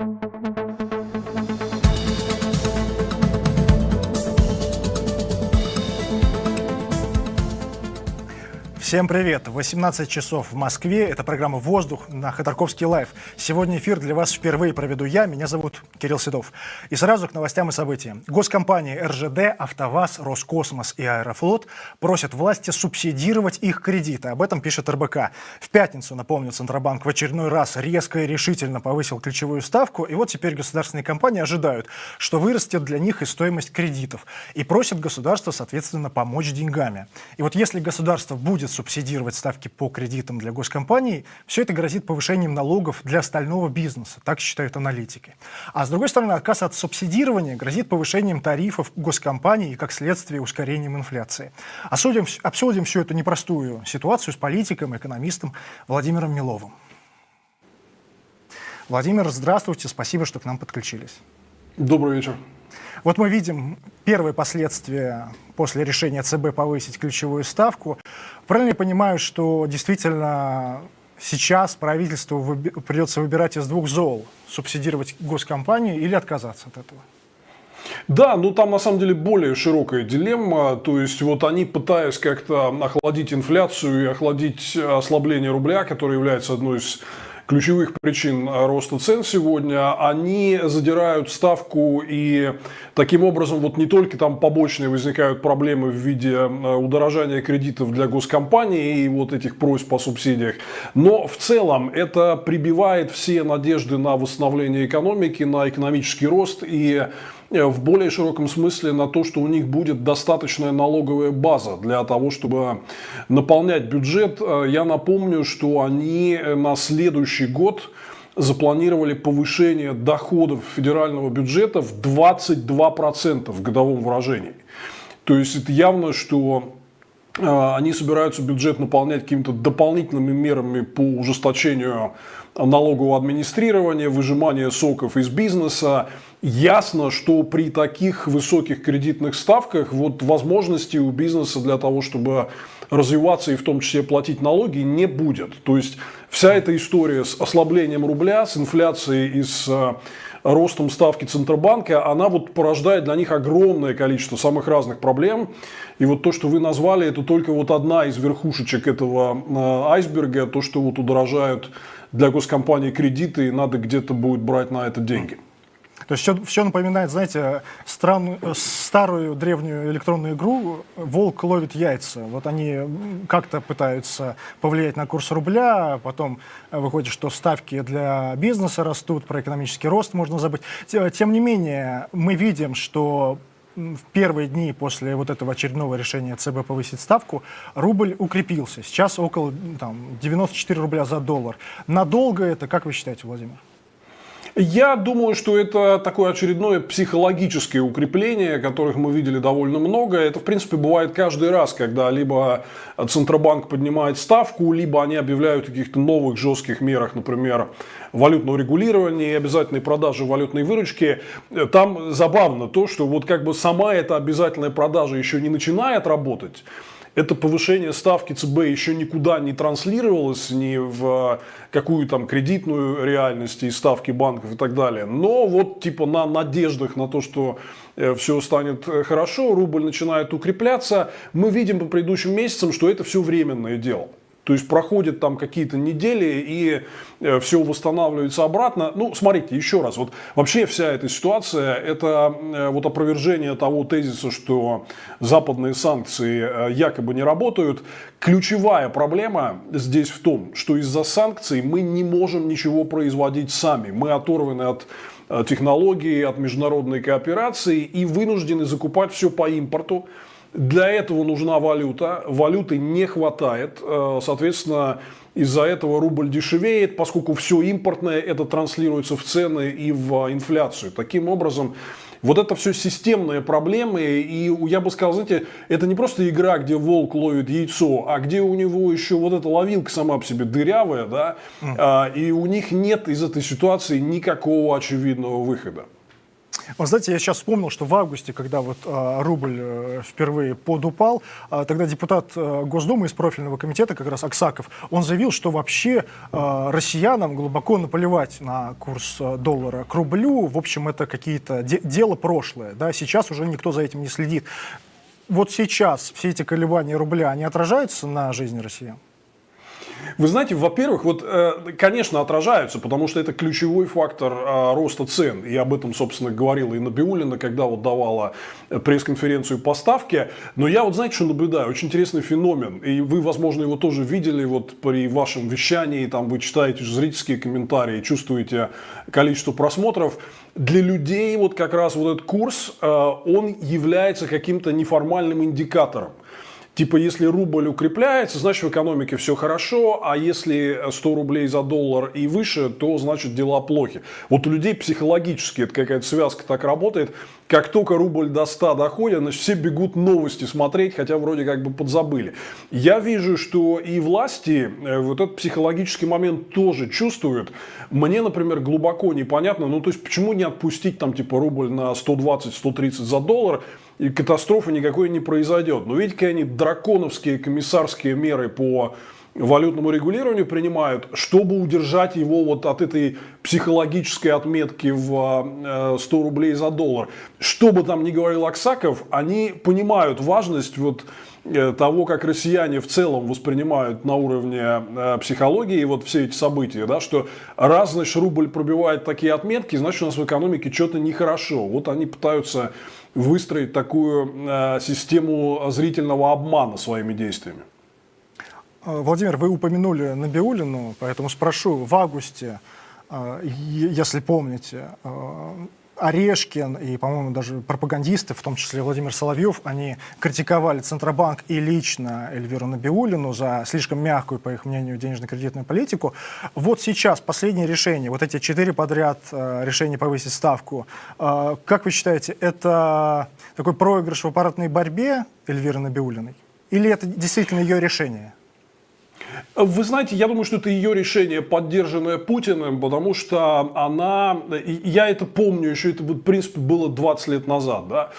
thank you Всем привет! 18 часов в Москве. Это программа «Воздух» на Ходорковский Live. Сегодня эфир для вас впервые проведу я. Меня зовут Кирилл Седов. И сразу к новостям и событиям. Госкомпании РЖД, АвтоВАЗ, Роскосмос и Аэрофлот просят власти субсидировать их кредиты. Об этом пишет РБК. В пятницу, напомню, Центробанк в очередной раз резко и решительно повысил ключевую ставку. И вот теперь государственные компании ожидают, что вырастет для них и стоимость кредитов. И просят государство, соответственно, помочь деньгами. И вот если государство будет субсидировать ставки по кредитам для госкомпаний, все это грозит повышением налогов для остального бизнеса, так считают аналитики. А с другой стороны, отказ от субсидирования грозит повышением тарифов госкомпаний и, как следствие, ускорением инфляции. Осудим, обсудим всю эту непростую ситуацию с политиком, экономистом Владимиром Миловым. Владимир, здравствуйте, спасибо, что к нам подключились. Добрый вечер. Вот мы видим первые последствия после решения ЦБ повысить ключевую ставку. Правильно я понимаю, что действительно сейчас правительству выби придется выбирать из двух зол, субсидировать госкомпании или отказаться от этого? Да, ну там на самом деле более широкая дилемма. То есть вот они, пытаясь как-то охладить инфляцию и охладить ослабление рубля, которое является одной из ключевых причин роста цен сегодня, они задирают ставку и таким образом вот не только там побочные возникают проблемы в виде э, удорожания кредитов для госкомпаний и вот этих просьб о субсидиях, но в целом это прибивает все надежды на восстановление экономики, на экономический рост и в более широком смысле на то, что у них будет достаточная налоговая база для того, чтобы наполнять бюджет. Э, я напомню, что они э, на следующий год запланировали повышение доходов федерального бюджета в 22% в годовом выражении. То есть это явно, что они собираются бюджет наполнять какими-то дополнительными мерами по ужесточению налогового администрирования, выжимания соков из бизнеса, Ясно, что при таких высоких кредитных ставках вот возможности у бизнеса для того, чтобы развиваться и в том числе платить налоги, не будет. То есть вся эта история с ослаблением рубля, с инфляцией и с э, ростом ставки Центробанка, она вот порождает для них огромное количество самых разных проблем. И вот то, что вы назвали, это только вот одна из верхушечек этого э, айсберга, то, что вот удорожают для госкомпаний кредиты, и надо где-то будет брать на это деньги. То есть все, все напоминает, знаете, странную, старую древнюю электронную игру «Волк ловит яйца». Вот они как-то пытаются повлиять на курс рубля, а потом выходит, что ставки для бизнеса растут, про экономический рост можно забыть. Тем не менее, мы видим, что в первые дни после вот этого очередного решения ЦБ повысить ставку, рубль укрепился. Сейчас около там, 94 рубля за доллар. Надолго это, как вы считаете, Владимир? Я думаю, что это такое очередное психологическое укрепление, которых мы видели довольно много. Это, в принципе, бывает каждый раз, когда либо Центробанк поднимает ставку, либо они объявляют о каких-то новых жестких мерах, например, валютного регулирования и обязательной продажи валютной выручки. Там забавно то, что вот как бы сама эта обязательная продажа еще не начинает работать, это повышение ставки ЦБ еще никуда не транслировалось, ни в какую там кредитную реальность и ставки банков и так далее. Но вот типа на надеждах на то, что э, все станет э, хорошо, рубль начинает укрепляться, мы видим по предыдущим месяцам, что это все временное дело. То есть проходят там какие-то недели и э, все восстанавливается обратно. Ну, смотрите, еще раз, вот вообще вся эта ситуация, это э, вот опровержение того тезиса, что западные санкции э, якобы не работают. Ключевая проблема здесь в том, что из-за санкций мы не можем ничего производить сами. Мы оторваны от технологий, от международной кооперации и вынуждены закупать все по импорту. Для этого нужна валюта. Валюты не хватает. Э, соответственно, из-за этого рубль дешевеет, поскольку все импортное, это транслируется в цены и в инфляцию. Таким образом, вот это все системные проблемы, и я бы сказал, знаете, это не просто игра, где волк ловит яйцо, а где у него еще вот эта ловилка сама по себе дырявая, да, и у них нет из этой ситуации никакого очевидного выхода. Вы знаете, я сейчас вспомнил, что в августе, когда вот а, рубль а, впервые подупал, а, тогда депутат а, Госдумы из профильного комитета, как раз Аксаков, он заявил, что вообще а, россиянам глубоко наплевать на курс а, доллара к рублю. В общем, это какие-то де дело прошлое. Да? Сейчас уже никто за этим не следит. Вот сейчас все эти колебания рубля, они отражаются на жизни россиян? Вы знаете, во-первых, вот, э, конечно, отражаются, потому что это ключевой фактор э, роста цен. И об этом, собственно, говорила и Набиулина, когда вот давала пресс-конференцию по ставке. Но я вот, знаете, что наблюдаю? Очень интересный феномен. И вы, возможно, его тоже видели вот при вашем вещании. Там вы читаете зрительские комментарии, чувствуете количество просмотров для людей вот как раз вот этот курс, э, он является каким-то неформальным индикатором. Типа, если рубль укрепляется, значит в экономике все хорошо, а если 100 рублей за доллар и выше, то значит дела плохи. Вот у людей психологически это какая-то связка так работает. Как только рубль до 100 доходит, значит все бегут новости смотреть, хотя вроде как бы подзабыли. Я вижу, что и власти э, вот этот психологический момент тоже чувствуют. Мне, например, глубоко непонятно, ну то есть почему не отпустить там типа рубль на 120-130 за доллар, и катастрофы никакой не произойдет. Но видите, какие они драконовские комиссарские меры по валютному регулированию принимают, чтобы удержать его вот от этой психологической отметки в 100 э, рублей за доллар. Что бы там ни говорил Аксаков, они понимают важность вот того, как россияне в целом воспринимают на уровне э, психологии вот все эти события, да, что раз, значит, рубль пробивает такие отметки, значит, у нас в экономике что-то нехорошо. Вот они пытаются выстроить такую э, систему зрительного обмана своими действиями. Э, Владимир, вы упомянули Набиулину, поэтому спрошу, в августе, э, если помните, Орешкин и, по-моему, даже пропагандисты, в том числе Владимир Соловьев, они критиковали Центробанк и лично Эльвиру Набиулину за слишком мягкую, по их мнению, денежно-кредитную политику. Вот сейчас последнее решение, вот эти четыре подряд э, решения повысить ставку, э, как вы считаете, это такой проигрыш в аппаратной борьбе Эльвиры Набиулиной? Или это действительно ее решение? Вы знаете, я думаю, что это ее решение, поддержанное Путиным, потому что она, я это помню еще, это, в принципе, было 20 лет назад, да,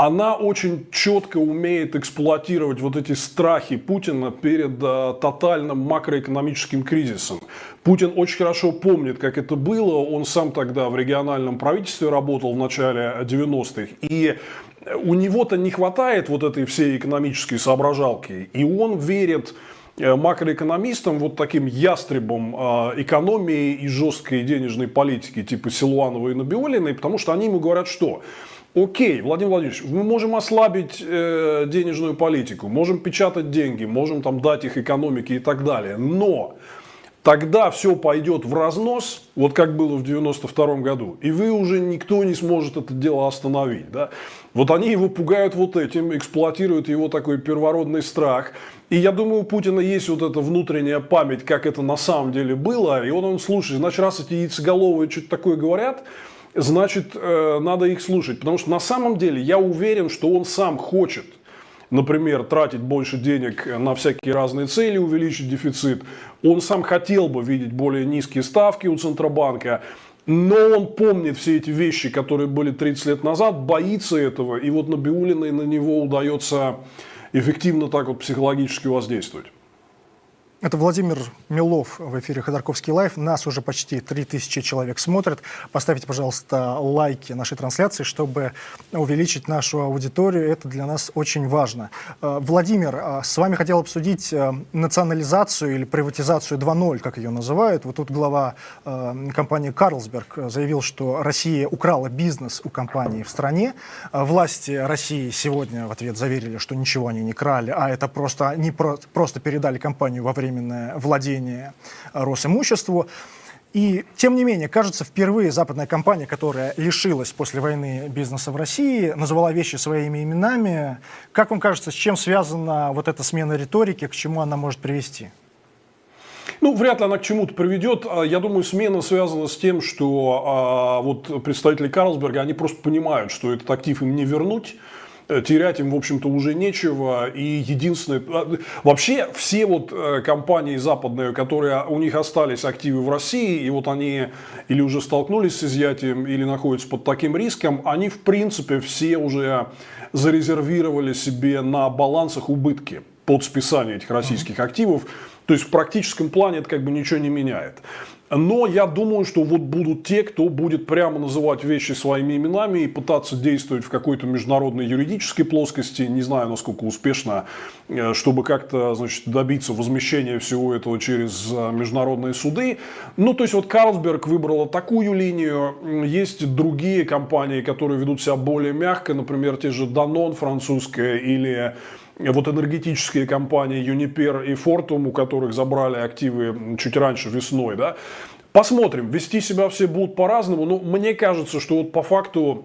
она очень четко умеет эксплуатировать вот эти страхи Путина перед э, тотальным макроэкономическим кризисом. Путин очень хорошо помнит, как это было. Он сам тогда в региональном правительстве работал в начале 90-х. И у него-то не хватает вот этой всей экономической соображалки. И он верит макроэкономистам, вот таким ястребом э, экономии и жесткой денежной политики типа Силуанова и Набиулиной, потому что они ему говорят, что Окей, Владимир Владимирович, мы можем ослабить э, денежную политику, можем печатать деньги, можем там дать их экономике и так далее, но тогда все пойдет в разнос, вот как было в 92 году, и вы уже никто не сможет это дело остановить. Да? Вот они его пугают вот этим, эксплуатируют его такой первородный страх. И я думаю, у Путина есть вот эта внутренняя память, как это на самом деле было. И он, он слушает, значит, раз эти яйцеголовые что-то такое говорят, значит, э, надо их слушать. Потому что на самом деле я уверен, что он сам хочет например, тратить больше денег на всякие разные цели, увеличить дефицит. Он сам хотел бы видеть более низкие ставки у Центробанка. Но он помнит все эти вещи, которые были 30 лет назад, боится этого, и вот Набиулиной на него удается эффективно так вот психологически воздействовать. Это Владимир Милов в эфире Ходорковский лайф. Нас уже почти 3000 человек смотрят. Поставьте, пожалуйста, лайки нашей трансляции, чтобы увеличить нашу аудиторию. Это для нас очень важно. Э, Владимир, э, с вами хотел обсудить э, национализацию или приватизацию 2.0, как ее называют. Вот тут глава компании «Карлсберг» заявил, что Россия украла бизнес у компании в стране. Власти России сегодня в ответ заверили, что ничего они не крали, а это просто, они просто передали компанию во время временное владение Росимуществу. И, тем не менее, кажется, впервые западная компания, которая лишилась после войны бизнеса в России, назвала вещи своими именами. Как вам кажется, с чем связана вот эта смена риторики, к чему она может привести? Ну, вряд ли она к чему-то приведет. А, я думаю, смена связана с тем, что а, вот представители Карлсберга, они просто понимают, что этот актив им не вернуть терять им, в общем-то, уже нечего. И единственное... А, вообще, все вот э, компании западные, которые у них остались активы в России, и вот они или уже столкнулись с изъятием, или находятся под таким риском, они, в принципе, все уже зарезервировали себе на балансах убытки под списание этих российских активов. То есть в практическом плане это как бы ничего не меняет. Но я думаю, что вот будут те, кто будет прямо называть вещи своими именами и пытаться действовать в какой-то международной юридической плоскости. Не знаю, насколько успешно, э, чтобы как-то значит, добиться возмещения всего этого через э, международные суды. Ну, то есть вот Карлсберг выбрала такую линию. Есть другие компании, которые ведут себя более мягко. Например, те же Danone французская или вот энергетические компании Uniper и Fortum, у которых забрали активы чуть раньше весной, да, посмотрим, вести себя все будут по-разному, но мне кажется, что вот по факту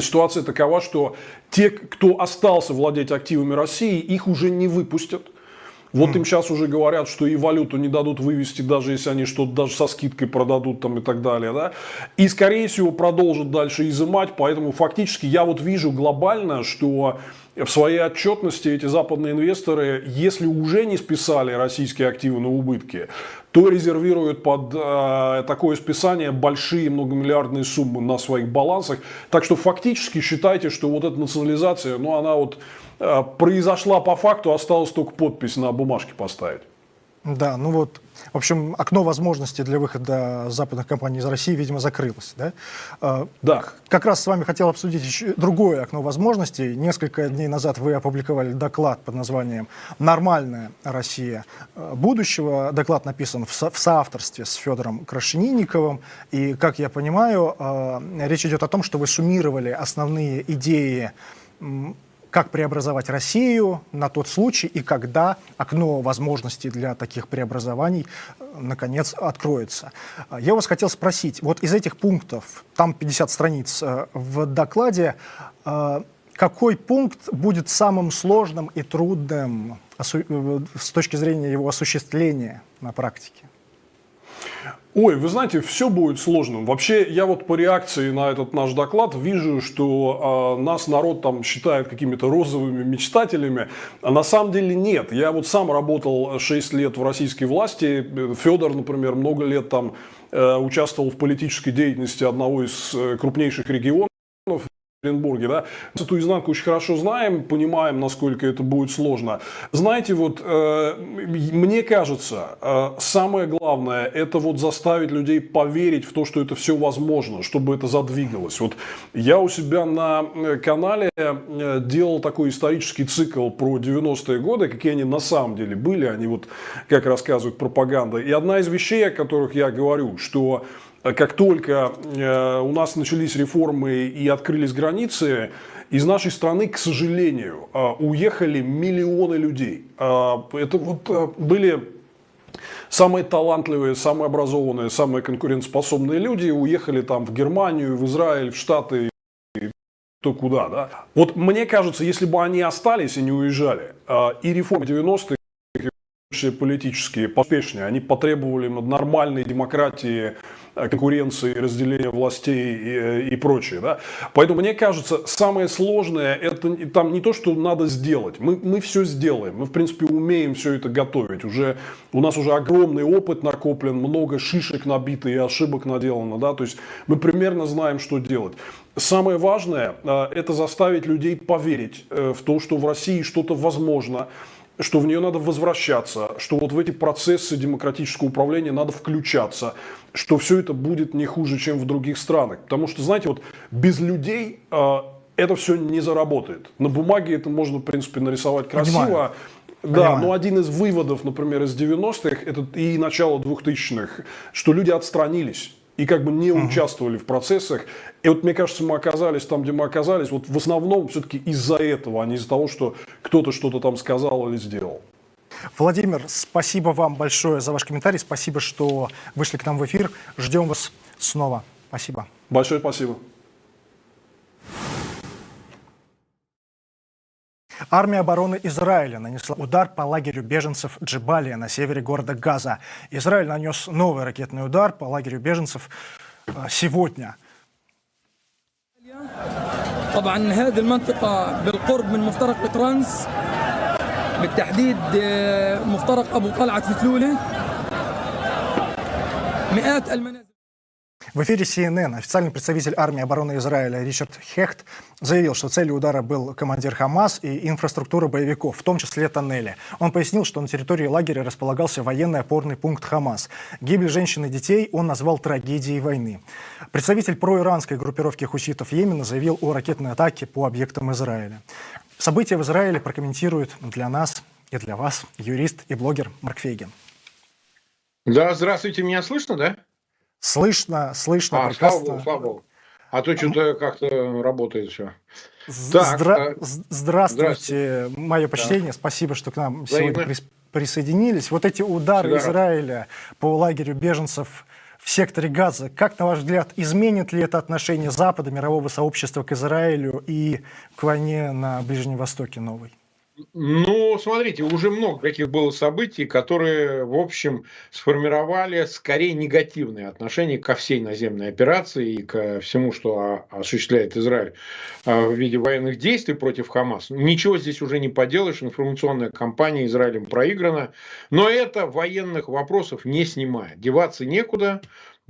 ситуация такова, что те, кто остался владеть активами России, их уже не выпустят. Вот им сейчас уже говорят, что и валюту не дадут вывести, даже если они что-то даже со скидкой продадут там и так далее. Да? И, скорее всего, продолжат дальше изымать. Поэтому фактически я вот вижу глобально, что в своей отчетности эти западные инвесторы, если уже не списали российские активы на убытки, то резервируют под э, такое списание большие многомиллиардные суммы на своих балансах. Так что фактически считайте, что вот эта национализация, ну она вот э, произошла по факту, осталось только подпись на бумажке поставить. Да, ну вот, в общем, окно возможностей для выхода западных компаний из России, видимо, закрылось, да? А, да. Как раз с вами хотел обсудить еще другое окно возможностей. Несколько дней назад вы опубликовали доклад под названием «Нормальная Россия будущего». Доклад написан в, со в соавторстве с Федором Крашенинниковым. И, как я понимаю, а, речь идет о том, что вы суммировали основные идеи как преобразовать Россию на тот случай и когда окно возможностей для таких преобразований э, наконец откроется. А, я вас хотел спросить, вот из этих пунктов, там 50 страниц э, в докладе, э, какой пункт будет самым сложным и трудным с точки зрения его осуществления на практике? Ой, вы знаете, все будет сложным. Вообще, я вот по реакции на этот наш доклад вижу, что э, нас народ там считает какими-то розовыми мечтателями, а на самом деле нет. Я вот сам работал 6 лет в российской власти. Федор, например, много лет там э, участвовал в политической деятельности одного из э, крупнейших регионов Оренбурге, да, эту изнанку очень хорошо знаем, понимаем, насколько это будет сложно. Знаете, вот э, мне кажется, э, самое главное, это вот заставить людей поверить в то, что это все возможно, чтобы это задвигалось. Вот я у себя на э, канале э, делал такой исторический цикл про 90-е годы, какие они на самом деле были, они вот, как рассказывают пропаганда. И одна из вещей, о которых я говорю, что как только э, у нас начались реформы и открылись границы, из нашей страны, к сожалению, э, уехали миллионы людей. Э, это вот были самые талантливые, самые образованные, самые конкурентоспособные люди уехали там в Германию, в Израиль, в Штаты, то куда, да? Вот мне кажется, если бы они остались и не уезжали, и реформы 90-х, политические, поспешнее, они потребовали нормальной демократии, Э, конкуренции, разделения властей и, э, и прочее. Да? Поэтому мне кажется, самое сложное, это там не то, что надо сделать. Мы, мы все сделаем. Мы, в принципе, умеем все это готовить. Уже, у нас уже огромный опыт накоплен, много шишек набито и ошибок наделано. Да? То есть мы примерно знаем, что делать. Самое важное э, – это заставить людей поверить в то, что в России что-то возможно, что в нее надо возвращаться, что вот в эти процессы демократического управления надо включаться, что все это будет не хуже, чем в других странах. Потому что, знаете, вот без людей э, это все не заработает. На бумаге это можно, в принципе, нарисовать красиво. Понимаю. Да, Понимаю. но один из выводов, например, из 90-х это и начало 2000-х, что люди отстранились и как бы не угу. участвовали в процессах. И вот мне кажется, мы оказались там, где мы оказались, вот в основном все-таки из-за этого, а не из-за того, что кто-то что-то там сказал или сделал. Владимир, спасибо вам большое за ваш комментарий. Спасибо, что вышли к нам в эфир. Ждем вас снова. Спасибо. Большое спасибо. Армия обороны Израиля нанесла удар по лагерю беженцев Джибалия на севере города Газа. Израиль нанес новый ракетный удар по лагерю беженцев э, сегодня. طبعا هذه المنطقة بالقرب من مفترق طرانس بالتحديد آه، مفترق أبو طلعت فتلولة مئات المنازل в эфире CNN официальный представитель армии обороны Израиля Ричард Хехт заявил, что целью удара был командир Хамас и инфраструктура боевиков, в том числе тоннели. Он пояснил, что на территории лагеря располагался военный опорный пункт Хамас. Гибель женщин и детей он назвал трагедией войны. Представитель проиранской группировки хуситов Йемена заявил о ракетной атаке по объектам Израиля. События в Израиле прокомментирует для нас и для вас юрист и блогер Марк Фейгин. Да, здравствуйте, меня слышно, да? Слышно, слышно, А, прекрасно. слава богу, слава богу. А то что-то как-то работает все. Так, здра- а- з- Здравствуйте, мое почтение. Спасибо, что к нам Взаимно. сегодня прис- присоединились. Вот эти удары Всегда. Израиля по лагерю беженцев в секторе Газа, как, на ваш взгляд, изменит ли это отношение Запада, мирового сообщества к Израилю и к войне на Ближнем Востоке новой? Ну, смотрите, уже много каких было событий, которые, в общем, сформировали скорее негативные отношения ко всей наземной операции и ко всему, что осуществляет Израиль а, в виде военных действий против Хамас. Ничего здесь уже не поделаешь, информационная кампания Израилем проиграна, но это военных вопросов не снимает. Деваться некуда,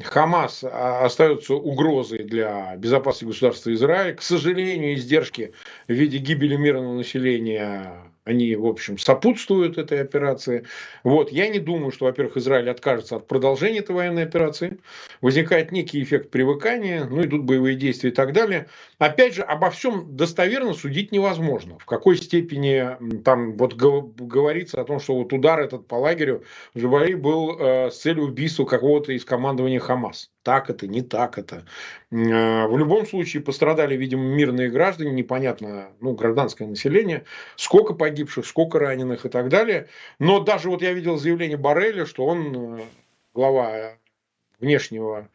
Хамас а, остается угрозой для безопасности государства Израиль. К сожалению, издержки в виде гибели мирного населения, они, в общем, сопутствуют этой операции. Вот. Я не думаю, что, во-первых, Израиль откажется от продолжения этой военной операции. Возникает некий эффект привыкания, ну, идут боевые действия и так далее. Опять же, обо всем достоверно судить невозможно. В какой степени там вот гов- говорится о том, что вот удар этот по лагерю в Джабали был э, с целью убийства какого-то из командования Хамас. Так это, не так это. Э, В любом случае пострадали, видимо, мирные граждане, непонятно, ну, гражданское население, сколько погибших, сколько раненых и так далее. Но даже вот я видел заявление Барреля, что он, э, глава внешнего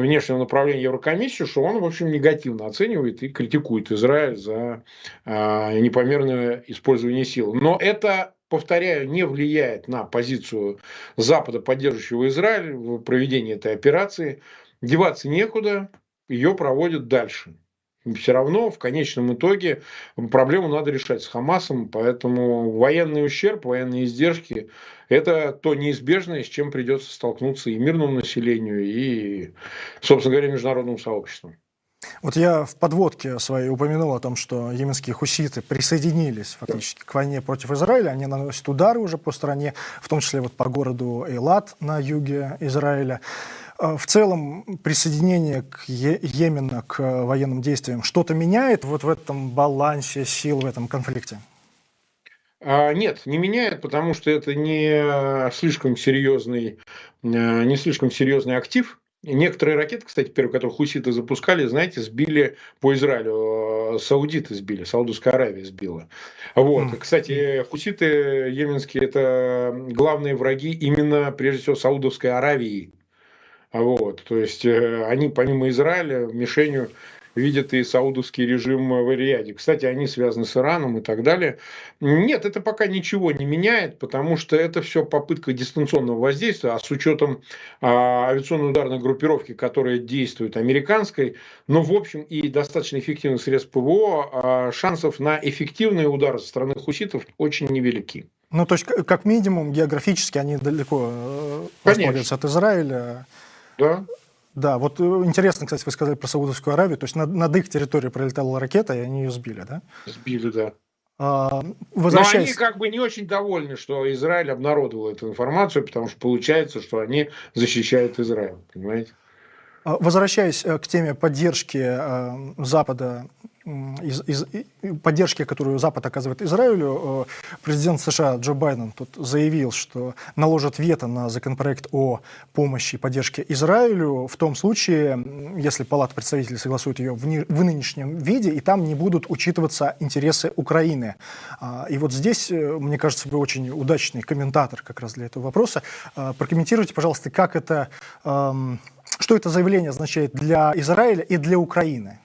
внешнего направления Еврокомиссии, что он, в общем, негативно оценивает и критикует Израиль за э, непомерное использование сил. Но это, повторяю, не влияет на позицию Запада, поддерживающего Израиль в проведении этой операции. Деваться некуда, ее проводят дальше. Все равно в конечном итоге проблему надо решать с Хамасом, поэтому военный ущерб, военные издержки – это то неизбежное, с чем придется столкнуться и мирному населению, и, собственно говоря, международному сообществу. Вот я в подводке своей упомянул о том, что йеменские хуситы присоединились фактически к войне против Израиля. Они наносят удары уже по стране, в том числе вот по городу Эйлат на юге Израиля. А В целом присоединение к Е- Йемена к военным действиям что-то меняет вот в этом балансе сил в этом конфликте? А, Нет, не меняет, потому что это не слишком серьезный, э, не слишком серьезный актив. Некоторые ракеты, кстати, первые, которые хуситы запускали, знаете, сбили по Израилю. э, Саудиты сбили, Саудовская Аравия сбила. Вот. Кстати, хуситы йеменские – это главные враги именно, прежде всего, Саудовской Аравии. Вот. То есть, э, они помимо Израиля мишенью видят и саудовский режим в Риаде. Кстати, они связаны с Ираном и так далее. Нет, это пока ничего не меняет, потому что это все попытка дистанционного воздействия, а с учетом а, авиационной ударной группировки, которая действует американской, но в общем и достаточно эффективных средств ПВО, а, шансов на эффективный удар со стороны хуситов очень невелики. Ну, то есть, как минимум, географически они далеко э, Конечно. располагаются от Израиля. Да? Да, вот э, интересно, кстати, вы сказали про Саудовскую Аравию. То есть над, над их территорией пролетала ракета, и они ее сбили, да? Сбили, да. А, Но они возвращаясь... как бы не очень довольны, что Израиль обнародовал эту информацию, потому что получается, что они защищают Израиль, понимаете? А, Возвращаясь э, к теме поддержки э, Запада, из- из- поддержки, которую Запад оказывает Израилю, э, президент США Джо Байден тут заявил, что наложит вето на законопроект о помощи и поддержке Израилю в том случае, если Палата представителей согласует ее в, ни- в нынешнем виде, и там не будут учитываться интересы Украины. А, И вот здесь, э, мне кажется, вы очень удачный комментатор как раз для этого вопроса. А, Прокомментируйте, пожалуйста, как это, что это заявление означает для Израиля и для Украины?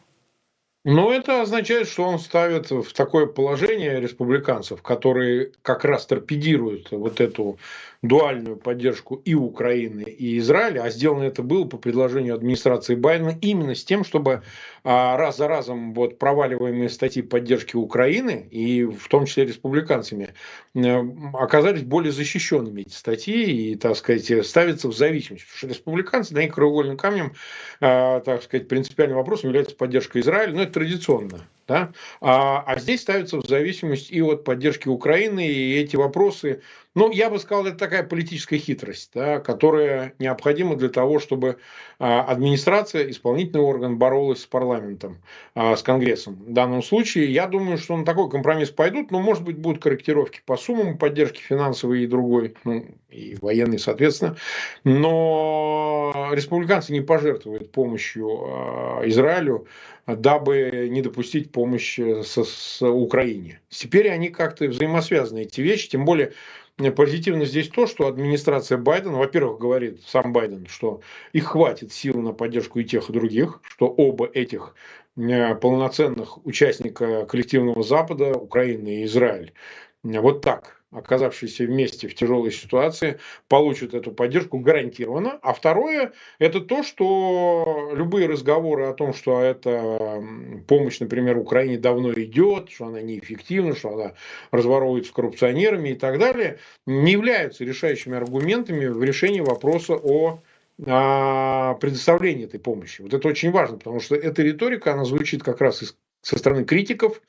Но это означает, что он ставит в такое положение республиканцев, которые как раз торпедируют вот эту дуальную поддержку и Украины, и Израиля, а сделано это было по предложению администрации Байдена именно с тем, чтобы а, раз за разом вот проваливаемые статьи поддержки Украины, и в том числе республиканцами, э, оказались более защищенными эти статьи и, так сказать, ставятся в зависимость. Потому что республиканцы, для них краеугольным камнем, а, так сказать, принципиальным вопросом является поддержка Израиля, но это традиционно. Да? А, а здесь ставится в зависимость и от поддержки Украины, и эти вопросы, ну, я бы сказал, это такая политическая хитрость, да, которая необходима для того, чтобы а, администрация, исполнительный орган боролась с парламентом, а, с Конгрессом. В данном случае, я думаю, что на такой компромисс пойдут, но, может быть, будут корректировки по суммам поддержки финансовой и другой, ну, и военной, соответственно. Но республиканцы не пожертвуют помощью а, Израилю, дабы не допустить помощи с, с Украине. Теперь они как-то взаимосвязаны, эти вещи, тем более позитивно здесь то, что администрация Байдена, во-первых, говорит сам Байден, что их хватит сил на поддержку и тех, и других, что оба этих полноценных участника коллективного Запада, Украины и Израиль, вот так оказавшиеся вместе в тяжелой ситуации, получат эту поддержку гарантированно. А второе, это то, что любые разговоры о том, что эта помощь, например, Украине давно идет, что она неэффективна, что она разворовывается коррупционерами и так далее, не являются решающими аргументами в решении вопроса о предоставлении этой помощи. Вот это очень важно, потому что эта риторика, она звучит как раз со стороны критиков,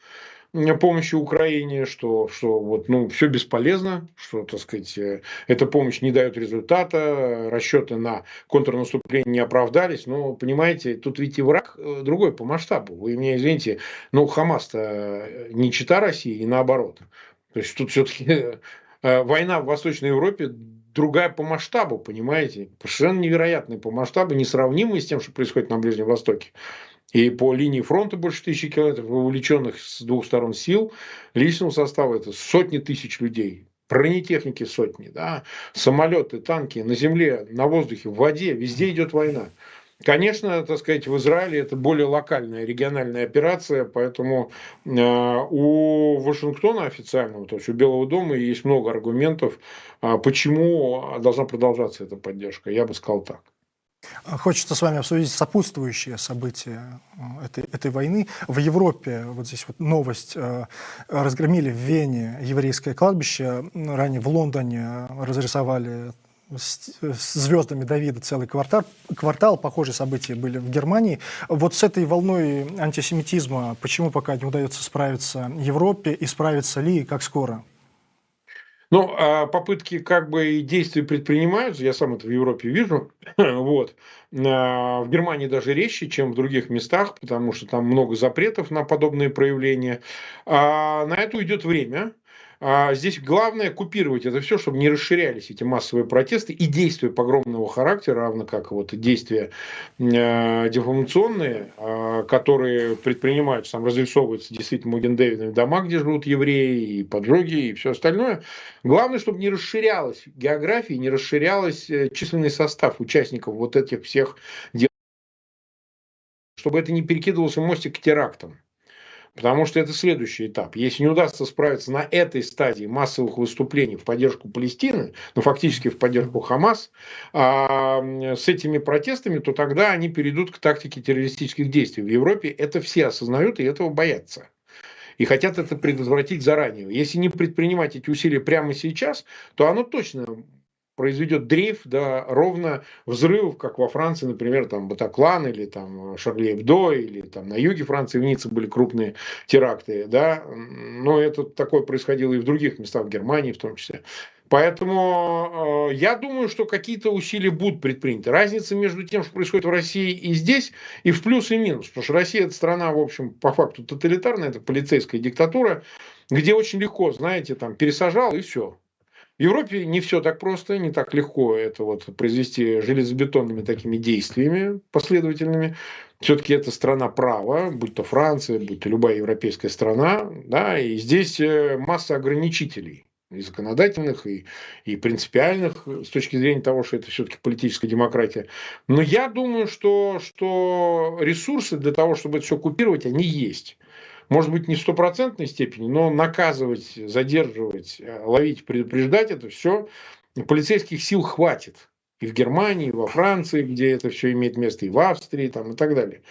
помощи Украине, что, что вот, ну, все бесполезно, что, так сказать, э, эта помощь не дает результата, расчеты на контрнаступление не оправдались. Но, понимаете, тут ведь и враг э, другой по масштабу. Вы меня извините, но Хамас-то не чита России и наоборот. То есть тут все-таки э, война в Восточной Европе другая по масштабу, понимаете? Совершенно невероятная по масштабу, несравнимая с тем, что происходит на Ближнем Востоке. И по линии фронта больше тысячи километров, увлеченных с двух сторон сил, личного состава это сотни тысяч людей, бронетехники сотни, да, самолеты, танки на земле, на воздухе, в воде, везде идет война. Конечно, так сказать, в Израиле это более локальная, региональная операция, поэтому э, у Вашингтона официального, то есть у Белого дома есть много аргументов, э, почему должна продолжаться эта поддержка. Я бы сказал так. Хочется с вами обсудить сопутствующие события э, этой, этой войны. В Европе, вот здесь вот новость, э, разгромили в Вене еврейское кладбище, ранее в Лондоне разрисовали с, звездами Давида целый квартал, квартал. Похожие события были в Германии. Вот с этой волной антисемитизма почему пока не удается справиться Европе и справиться ли, и как скоро? Ну, а попытки как бы и действия предпринимаются, я сам это в Европе вижу, вот. А, в Германии даже резче, чем в других местах, потому что там много запретов на подобные проявления. А на это уйдет время, здесь главное купировать это все, чтобы не расширялись эти массовые протесты и действия погромного характера, равно как вот действия э, деформационные, э, которые предпринимаются, там разрисовываются действительно Мугендевидами дома, где живут евреи, и поджоги, и все остальное. Главное, чтобы не расширялась география, не расширялась э, численный состав участников вот этих всех дел, чтобы это не перекидывался мостик к терактам. Потому что это следующий этап. Если не удастся справиться на этой стадии массовых выступлений в поддержку Палестины, ну фактически в поддержку Хамас, а, с этими протестами, то тогда они перейдут к тактике террористических действий. В Европе это все осознают и этого боятся и хотят это предотвратить заранее. Если не предпринимать эти усилия прямо сейчас, то оно точно произведет дрейф до ровно взрывов, как во Франции, например, там Батаклан или там Шарли Эбдо, или там на юге Франции в Ницце были крупные теракты, да, но это такое происходило и в других местах, в Германии в том числе. Поэтому э, я думаю, что какие-то усилия будут предприняты. Разница между тем, что происходит в России и здесь, и в плюс и минус. Потому что Россия это страна, в общем, по факту тоталитарная, это полицейская диктатура, где очень легко, знаете, там пересажал и все. В Европе не все так просто, не так легко это вот произвести железобетонными такими действиями последовательными. Все-таки это страна права, будь то Франция, будь то любая европейская страна, да, и здесь э, масса ограничителей. и законодательных, и, и принципиальных с точки зрения того, что это все-таки политическая демократия. Но я думаю, что, что ресурсы для того, чтобы это все купировать, они есть. Может быть, не в стопроцентной степени, но наказывать, задерживать, ловить, предупреждать это все полицейских сил хватит. И в Германии, и во Франции, где это все имеет место, и в Австрии там, и так далее.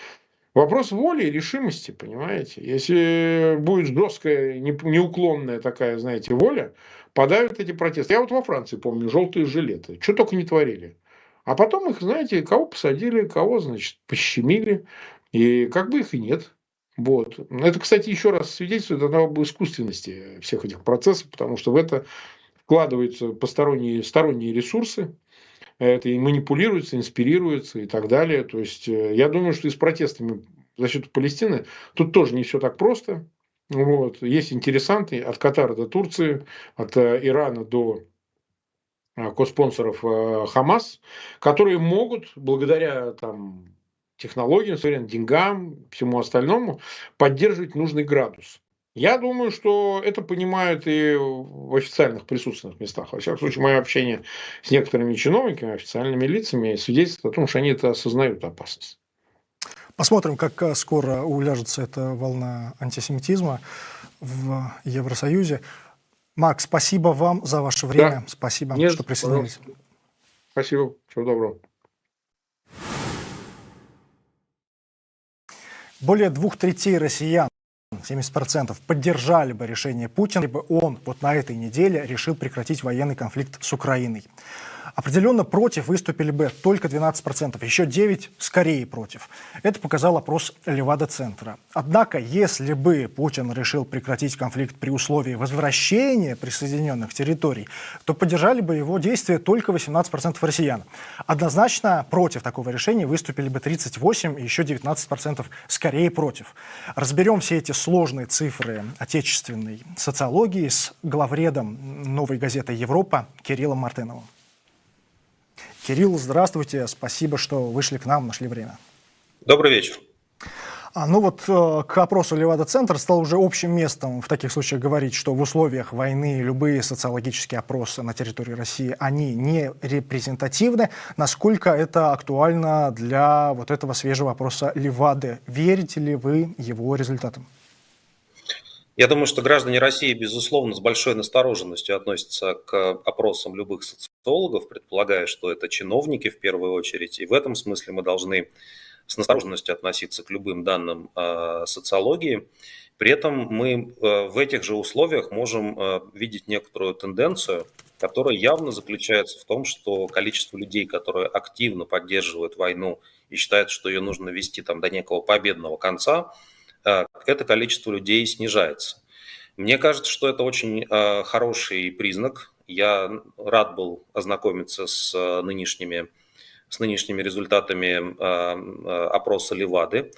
Вопрос воли и решимости, понимаете? Если будет жесткая, неуклонная такая, знаете, воля, подавят эти протесты. Я вот во Франции помню желтые жилеты. Что только не творили. А потом их, знаете, кого посадили, кого, значит, пощемили. И как бы их и нет. Вот. Это, кстати, еще раз свидетельствует об искусственности всех этих процессов, потому что в это вкладываются посторонние сторонние ресурсы, это и манипулируется, инспирируется и так далее. То есть э, я думаю, что и с протестами за счет Палестины тут тоже не все так просто. Вот. Есть интересанты от Катара до Турции, от э, Ирана до э, коспонсоров Хамас, которые могут благодаря там, технологиям, деньгам, всему остальному поддерживать нужный градус. Я думаю, что это понимают и в официальных присутственных местах. Во всяком случае, мое общение с некоторыми чиновниками, официальными лицами свидетельствует о том, что они это осознают опасность. Посмотрим, как э, скоро уляжется эта волна антисемитизма в Евросоюзе. Макс, спасибо вам за ваше время. Да. Спасибо, Нет, что присоединились. Пожалуйста. Спасибо. Всего доброго. Более двух третей россиян 70% поддержали бы решение Путина, либо он вот на этой неделе решил прекратить военный конфликт с Украиной. Определенно против выступили бы только 12%, еще 9% скорее против. Это показал опрос Левада-центра. Однако, если бы Путин решил прекратить конфликт при условии возвращения присоединенных территорий, то поддержали бы его действия только 18% россиян. Однозначно против такого решения выступили бы 38% и еще 19% скорее против. Разберем все эти сложные цифры отечественной социологии с главредом новой газеты «Европа» Кириллом Мартыновым. Кирилл, здравствуйте. Спасибо, что вышли к нам, нашли время. Добрый вечер. А, ну вот э, к опросу Левада-центр стал уже общим местом в таких случаях говорить, что в условиях войны любые социологические опросы на территории России, они не репрезентативны. Насколько это актуально для вот этого свежего опроса Левады? Верите ли вы его результатам? Я думаю, что граждане России, безусловно, с большой настороженностью относятся к опросам любых социологов, предполагая, что это чиновники в первую очередь. И в этом смысле мы должны с настороженностью относиться к любым данным э, социологии. При этом мы э, в этих же условиях можем э, видеть некоторую тенденцию, которая явно заключается в том, что количество людей, которые активно поддерживают войну и считают, что ее нужно вести там до некого победного конца, это количество людей снижается. Мне кажется, что это очень э, хороший признак. Я рад был ознакомиться с э, нынешними, с нынешними результатами опроса Левады.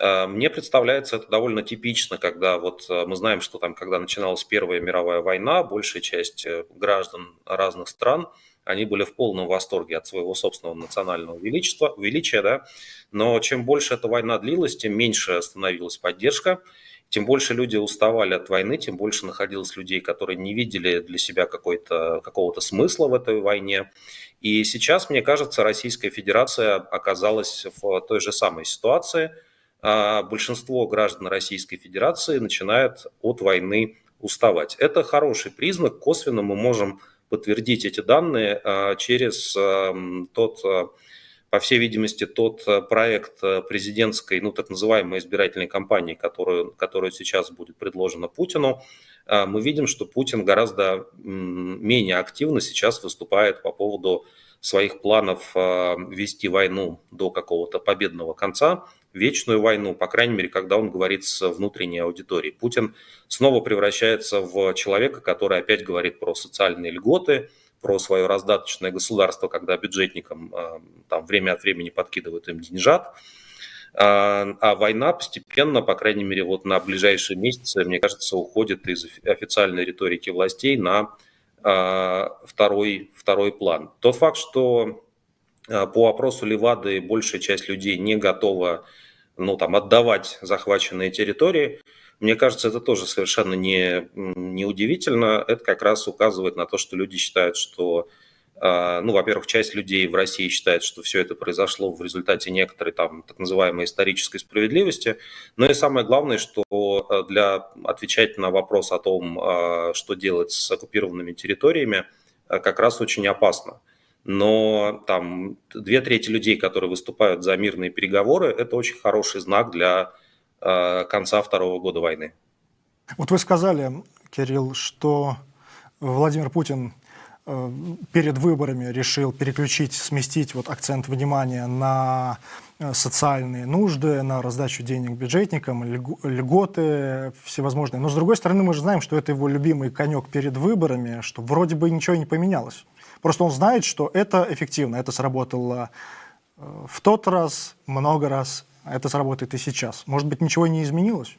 Мне представляется это довольно типично, когда вот мы знаем, что там, когда начиналась Первая мировая война, большая часть граждан разных стран – они были в полном восторге от своего собственного национального величества, величия, да, но чем больше эта война длилась, тем меньше становилась поддержка, тем больше люди уставали от войны, тем больше находилось людей, которые не видели для себя какого-то смысла в этой войне. И сейчас, мне кажется, Российская Федерация оказалась в той же самой ситуации. А большинство граждан Российской Федерации начинает от войны уставать. Это хороший признак. Косвенно мы можем подтвердить эти данные а, через эм, тот, э, по всей видимости, тот э, проект э, президентской, ну, так называемой избирательной кампании, которую, которую сейчас будет предложена Путину. А, мы видим, что Путин гораздо менее активно сейчас выступает по поводу своих планов вести войну до какого-то победного конца вечную войну, по крайней мере, когда он говорит с внутренней аудиторией. Путин снова превращается в человека, который опять говорит про социальные льготы, про свое раздаточное государство, когда бюджетникам э, там время от времени подкидывают им деньжат. А, а война постепенно, по крайней мере, вот на ближайшие месяцы, мне кажется, уходит из официальной риторики властей на а, второй, второй план. Тот факт, что а, по опросу Левады большая часть людей не готова ну, там, отдавать захваченные территории. Мне кажется, это тоже совершенно не, не удивительно. Это как раз указывает на то, что люди считают, что а, ну, во-первых, часть людей в России считает, что все это произошло в результате некоторой там так называемой исторической справедливости. Но и самое главное, что а, для отвечать на вопрос о том, а, что делать с оккупированными территориями, как раз очень опасно. Но там две трети людей, которые выступают за мирные переговоры, это очень хороший знак для конца второго года войны. Вот вы сказали, Кирилл, что Владимир Путин Э, перед выборами решил переключить, сместить вот акцент внимания на э, социальные нужды, на раздачу денег бюджетникам, льготы всевозможные. Но с другой стороны, мы же знаем, что это его любимый конек перед выборами, что вроде бы ничего не поменялось. Просто он знает, что это эффективно, это сработало э, в тот раз, много раз, это сработает и сейчас. Может быть, ничего не изменилось?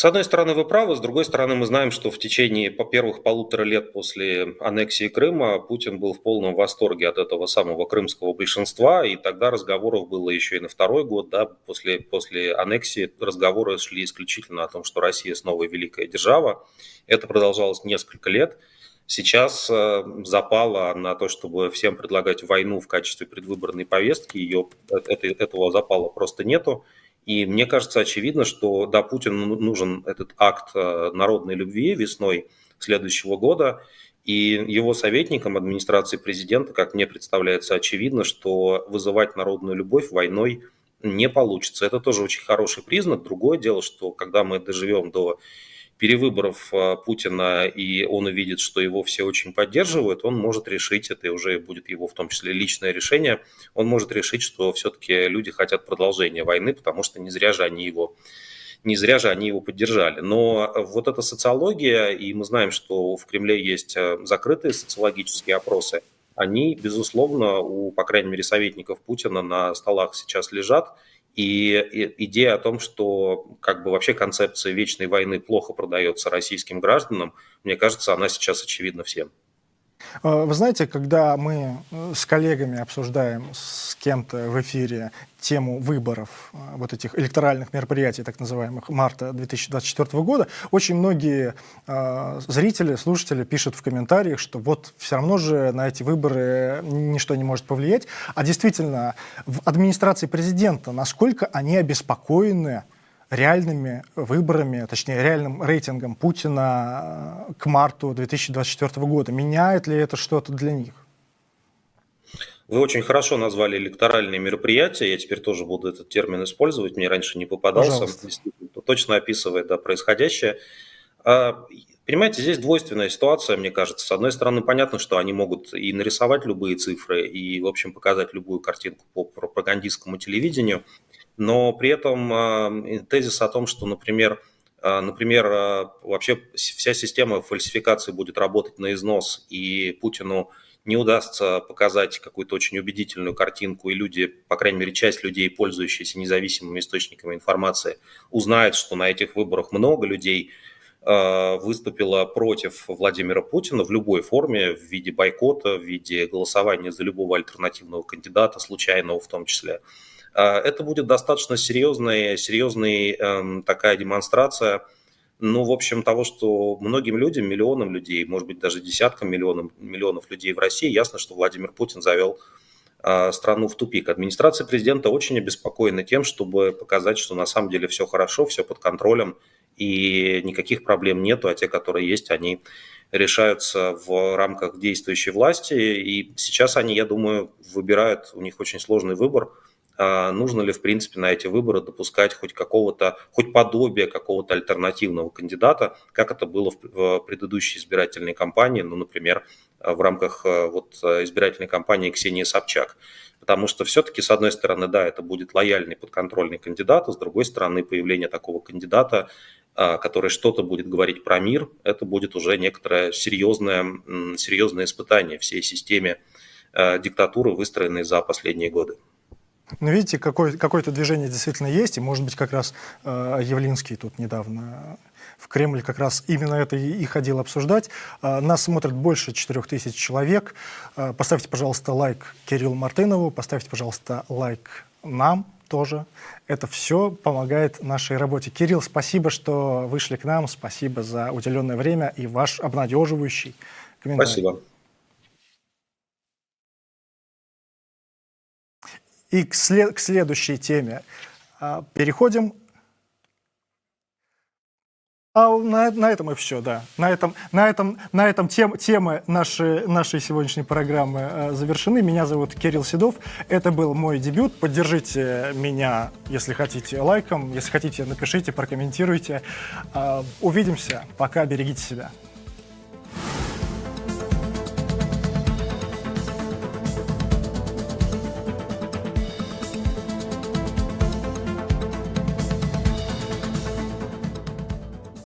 С одной стороны, вы правы, с другой стороны, мы знаем, что в течение по первых полутора лет после аннексии Крыма Путин был в полном восторге от этого самого крымского большинства, и тогда разговоров было еще и на второй год, да, после, после аннексии разговоры шли исключительно о том, что Россия снова великая держава. Это продолжалось несколько лет. Сейчас э, запала на то, чтобы всем предлагать войну в качестве предвыборной повестки, ее, это, этого запала просто нету. И мне кажется очевидно, что да, Путину ну, нужен этот акт э, народной любви весной следующего года, и его советникам администрации президента, как мне представляется, очевидно, что вызывать народную любовь войной не получится. Это тоже очень хороший признак. Другое дело, что когда мы доживем до перевыборов а, Путина, и он увидит, что его все очень поддерживают, он может решить, это уже будет его в том числе личное решение, он может решить, что все-таки люди хотят продолжения войны, потому что не зря же они его не зря же они его поддержали. Но вот эта социология, и мы знаем, что в Кремле есть а, закрытые социологические опросы, они, безусловно, у, по крайней мере, советников Путина на столах сейчас лежат, и идея о том, что как бы вообще концепция вечной войны плохо продается российским гражданам, мне кажется, она сейчас очевидна всем. Э, вы знаете, когда мы э, с коллегами обсуждаем с кем-то в эфире тему выборов, э, вот этих электоральных мероприятий, так называемых, марта 2024 года, очень многие э, зрители, слушатели пишут в комментариях, что вот все равно же на эти выборы ничто не может повлиять. А действительно, в администрации президента, насколько они обеспокоены реальными выборами, точнее, реальным рейтингом Путина э, к марту 2024 года. Меняет ли это что-то для них? Вы очень хорошо назвали электоральные мероприятия. Я теперь тоже буду этот термин использовать. Мне раньше не попадался. Точно описывает да, происходящее. А, понимаете, здесь двойственная ситуация, мне кажется. С одной стороны, понятно, что они могут и нарисовать любые цифры, и, в общем, показать любую картинку по пропагандистскому телевидению но при этом а, тезис о том, что, например, а, Например, а, вообще вся система фальсификации будет работать на износ, и Путину не удастся показать какую-то очень убедительную картинку, и люди, по крайней мере, часть людей, пользующиеся независимыми источниками информации, узнают, что на этих выборах много людей выступило против Владимира Путина в любой форме, в виде бойкота, в виде голосования за любого альтернативного кандидата, случайного в том числе. А, это будет достаточно серьезная, серьезная эм, такая демонстрация, ну, в общем, того, что многим людям, миллионам людей, может быть, даже десяткам миллионов, миллионов людей в России, ясно, что Владимир Путин завел а, страну в тупик. Администрация президента очень обеспокоена тем, чтобы показать, что на самом деле все хорошо, все под контролем, и никаких проблем нету, а те, которые есть, они решаются в рамках действующей власти. И сейчас они, я думаю, выбирают, у них очень сложный выбор – нужно ли, в принципе, на эти выборы допускать хоть какого-то, хоть подобие какого-то альтернативного кандидата, как это было в предыдущей избирательной кампании, ну, например, в рамках э, вот избирательной кампании Ксении Собчак. Потому что все-таки, с одной стороны, да, это будет лояльный подконтрольный кандидат, а с другой стороны, появление такого кандидата, а, который что-то будет говорить про мир, это будет уже некоторое серьезное, серьезное испытание всей системе диктатуры, выстроенной за последние годы. Ну, видите, какое, какое-то движение действительно есть, и, может быть, как раз э, Явлинский тут недавно в Кремль как раз именно это и, ходил обсуждать. Э, нас смотрит больше 4 тысяч человек. Э, поставьте, пожалуйста, лайк Кириллу Мартынову, поставьте, пожалуйста, лайк нам, тоже. Это все помогает нашей работе. Кирилл, спасибо, что вышли к нам, спасибо за уделенное время и ваш обнадеживающий комментарий. Спасибо. И к, след- к следующей теме. А, Переходим. А на, на этом и все, да. На этом, на этом, на этом тем, темы нашей, нашей сегодняшней программы э, завершены. Меня зовут Кирилл Седов. Это был мой дебют. Поддержите меня, если хотите, лайком. Если хотите, напишите, прокомментируйте. А, Увидимся. Пока. Берегите себя.